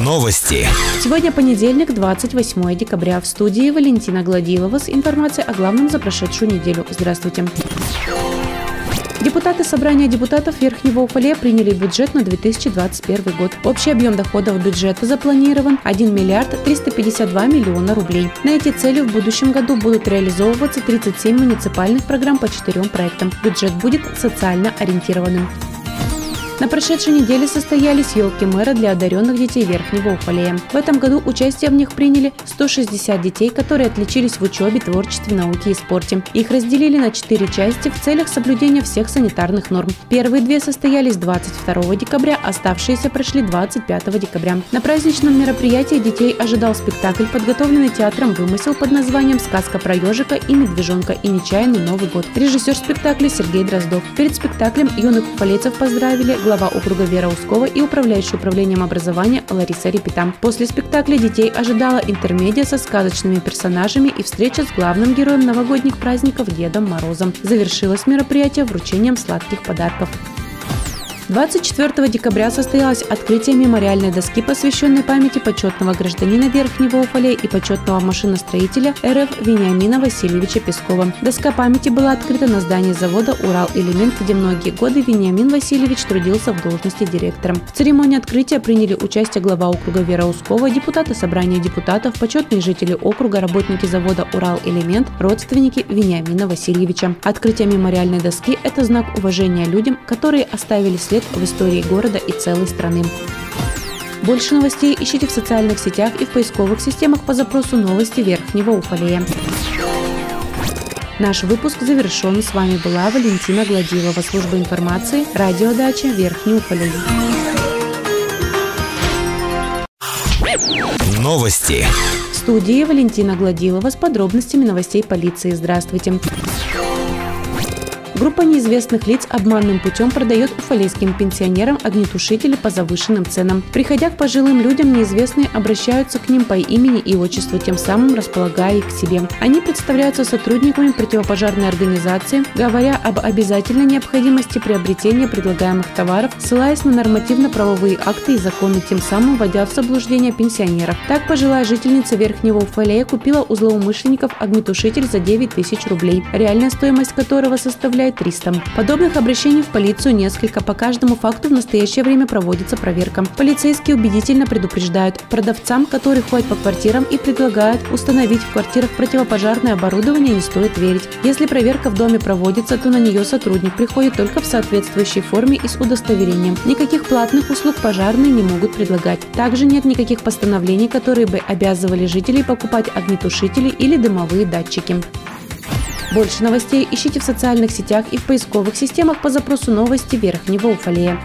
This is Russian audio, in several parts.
Новости. Сегодня понедельник, 28 декабря. В студии Валентина Гладилова с информацией о главном за прошедшую неделю. Здравствуйте. Депутаты Собрания депутатов Верхнего Уфалея приняли бюджет на 2021 год. Общий объем доходов бюджета запланирован 1 миллиард 352 миллиона рублей. На эти цели в будущем году будут реализовываться 37 муниципальных программ по четырем проектам. Бюджет будет социально ориентированным. На прошедшей неделе состоялись елки мэра для одаренных детей Верхнего Уфалея. В этом году участие в них приняли 160 детей, которые отличились в учебе, творчестве, науке и спорте. Их разделили на четыре части в целях соблюдения всех санитарных норм. Первые две состоялись 22 декабря, оставшиеся прошли 25 декабря. На праздничном мероприятии детей ожидал спектакль, подготовленный театром «Вымысел» под названием «Сказка про ежика и медвежонка и нечаянный Новый год». Режиссер спектакля Сергей Дроздов. Перед спектаклем юных уфалейцев поздравили глава округа Вера Ускова и управляющий управлением образования Лариса Репета. После спектакля детей ожидала интермедиа со сказочными персонажами и встреча с главным героем новогодних праздников Дедом Морозом. Завершилось мероприятие вручением сладких подарков. 24 декабря состоялось открытие мемориальной доски, посвященной памяти почетного гражданина Верхнего Уфалея и почетного машиностроителя РФ Вениамина Васильевича Пескова. Доска памяти была открыта на здании завода «Урал Элемент», где многие годы Вениамин Васильевич трудился в должности директора. В церемонии открытия приняли участие глава округа Вера Ускова, депутаты собрания депутатов, почетные жители округа, работники завода «Урал Элемент», родственники Вениамина Васильевича. Открытие мемориальной доски – это знак уважения людям, которые оставили след лет в истории города и целой страны. Больше новостей ищите в социальных сетях и в поисковых системах по запросу «Новости Верхнего Уфалея». Наш выпуск завершен. С вами была Валентина Гладилова, служба информации, радиодача Верхний Уфалей. Новости. В студии Валентина Гладилова с подробностями новостей полиции. Здравствуйте. Группа неизвестных лиц обманным путем продает уфалейским пенсионерам огнетушители по завышенным ценам. Приходя к пожилым людям, неизвестные обращаются к ним по имени и отчеству, тем самым располагая их к себе. Они представляются сотрудниками противопожарной организации, говоря об обязательной необходимости приобретения предлагаемых товаров, ссылаясь на нормативно-правовые акты и законы, тем самым вводя в заблуждение пенсионеров. Так пожилая жительница Верхнего Уфалея купила у злоумышленников огнетушитель за 9 тысяч рублей, реальная стоимость которого составляет 300. Подобных обращений в полицию несколько. По каждому факту в настоящее время проводится проверка. Полицейские убедительно предупреждают продавцам, которые ходят по квартирам и предлагают установить в квартирах противопожарное оборудование, не стоит верить. Если проверка в доме проводится, то на нее сотрудник приходит только в соответствующей форме и с удостоверением. Никаких платных услуг пожарные не могут предлагать. Также нет никаких постановлений, которые бы обязывали жителей покупать огнетушители или дымовые датчики. Больше новостей ищите в социальных сетях и в поисковых системах по запросу новости Верхнего Уфалея.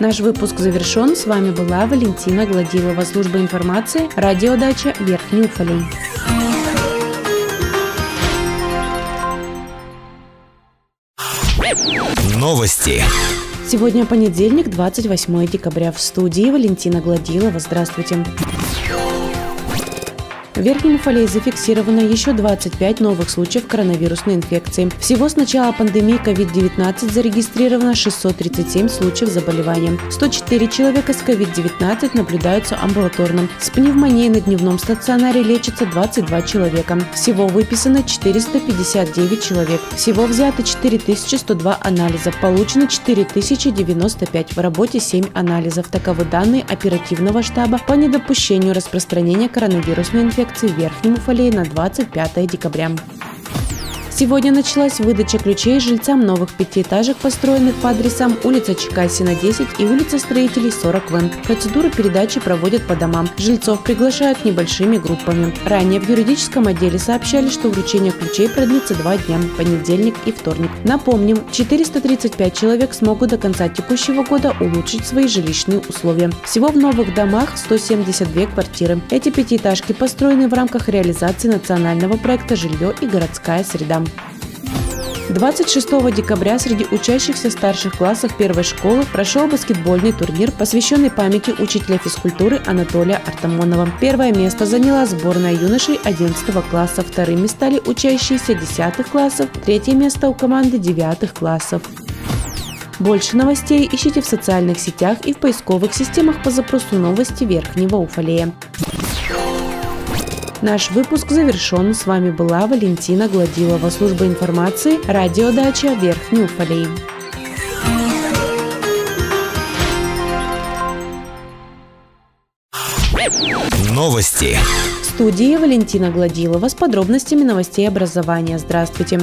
Наш выпуск завершен. С вами была Валентина Гладилова, служба информации, радиодача Верхний Уфалей. Новости. Сегодня понедельник, 28 декабря. В студии Валентина Гладилова. Здравствуйте. В Верхнем Уфалее зафиксировано еще 25 новых случаев коронавирусной инфекции. Всего с начала пандемии COVID-19 зарегистрировано 637 случаев заболевания. 104 человека с COVID-19 наблюдаются амбулаторно. С пневмонией на дневном стационаре лечится 22 человека. Всего выписано 459 человек. Всего взято 4102 анализа. Получено 4095. В работе 7 анализов. Таковы данные оперативного штаба по недопущению распространения коронавирусной инфекции инспекции в Верхнем Уфалее на 25 декабря. Сегодня началась выдача ключей жильцам новых пятиэтажек, построенных по адресам улица Чекасина, 10 и улица Строителей, 40 В. Процедуру передачи проводят по домам. Жильцов приглашают небольшими группами. Ранее в юридическом отделе сообщали, что вручение ключей продлится два дня – понедельник и вторник. Напомним, 435 человек смогут до конца текущего года улучшить свои жилищные условия. Всего в новых домах 172 квартиры. Эти пятиэтажки построены в рамках реализации национального проекта «Жилье и городская среда». 26 декабря среди учащихся старших классов первой школы прошел баскетбольный турнир, посвященный памяти учителя физкультуры Анатолия Артамонова. Первое место заняла сборная юношей 11 класса, вторыми стали учащиеся 10 классов, третье место у команды 9 классов. Больше новостей ищите в социальных сетях и в поисковых системах по запросу новости Верхнего Уфалея. Наш выпуск завершен. С вами была Валентина Гладилова, служба информации, Радио Дача Верхний Уфалей. Новости. В студии Валентина Гладилова с подробностями новостей образования. Здравствуйте.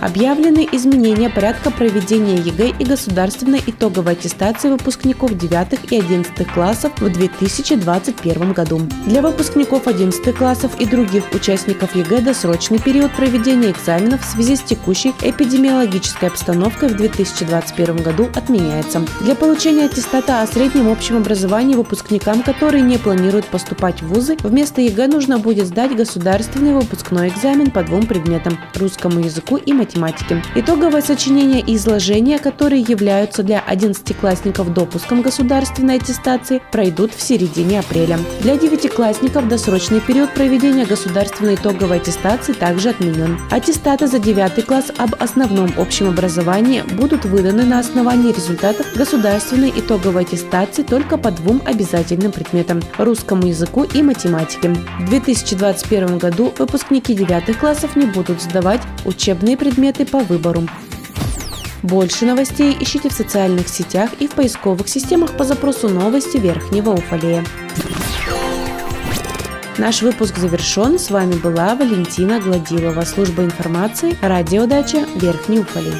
Объявлены изменения порядка проведения ЕГЭ и государственной итоговой аттестации выпускников 9 и 11 классов в 2021 году. Для выпускников 11 классов и других участников ЕГЭ досрочный период проведения экзаменов в связи с текущей эпидемиологической обстановкой в 2021 году отменяется. Для получения аттестата о среднем общем образовании выпускникам, которые не планируют поступать в вузы, вместо ЕГЭ нужно будет сдать государственный выпускной экзамен по двум предметам – русскому языку и математике математики. Итоговое сочинение и изложения, которые являются для 11-классников допуском государственной аттестации, пройдут в середине апреля. Для девятиклассников досрочный период проведения государственной итоговой аттестации также отменен. Аттестаты за 9 класс об основном общем образовании будут выданы на основании результатов государственной итоговой аттестации только по двум обязательным предметам – русскому языку и математике. В 2021 году выпускники 9 классов не будут сдавать учебные предметы предметы по выбору. Больше новостей ищите в социальных сетях и в поисковых системах по запросу новости Верхнего Уфалея. Наш выпуск завершен. С вами была Валентина Гладилова, служба информации, радиодача Верхний Уфалей.